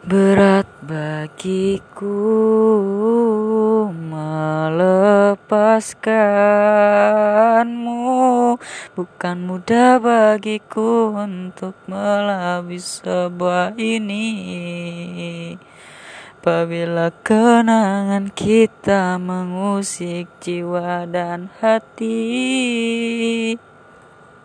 Berat bagiku melepaskanmu. Bukan mudah bagiku untuk melalui sebuah ini. Apabila kenangan kita mengusik jiwa dan hati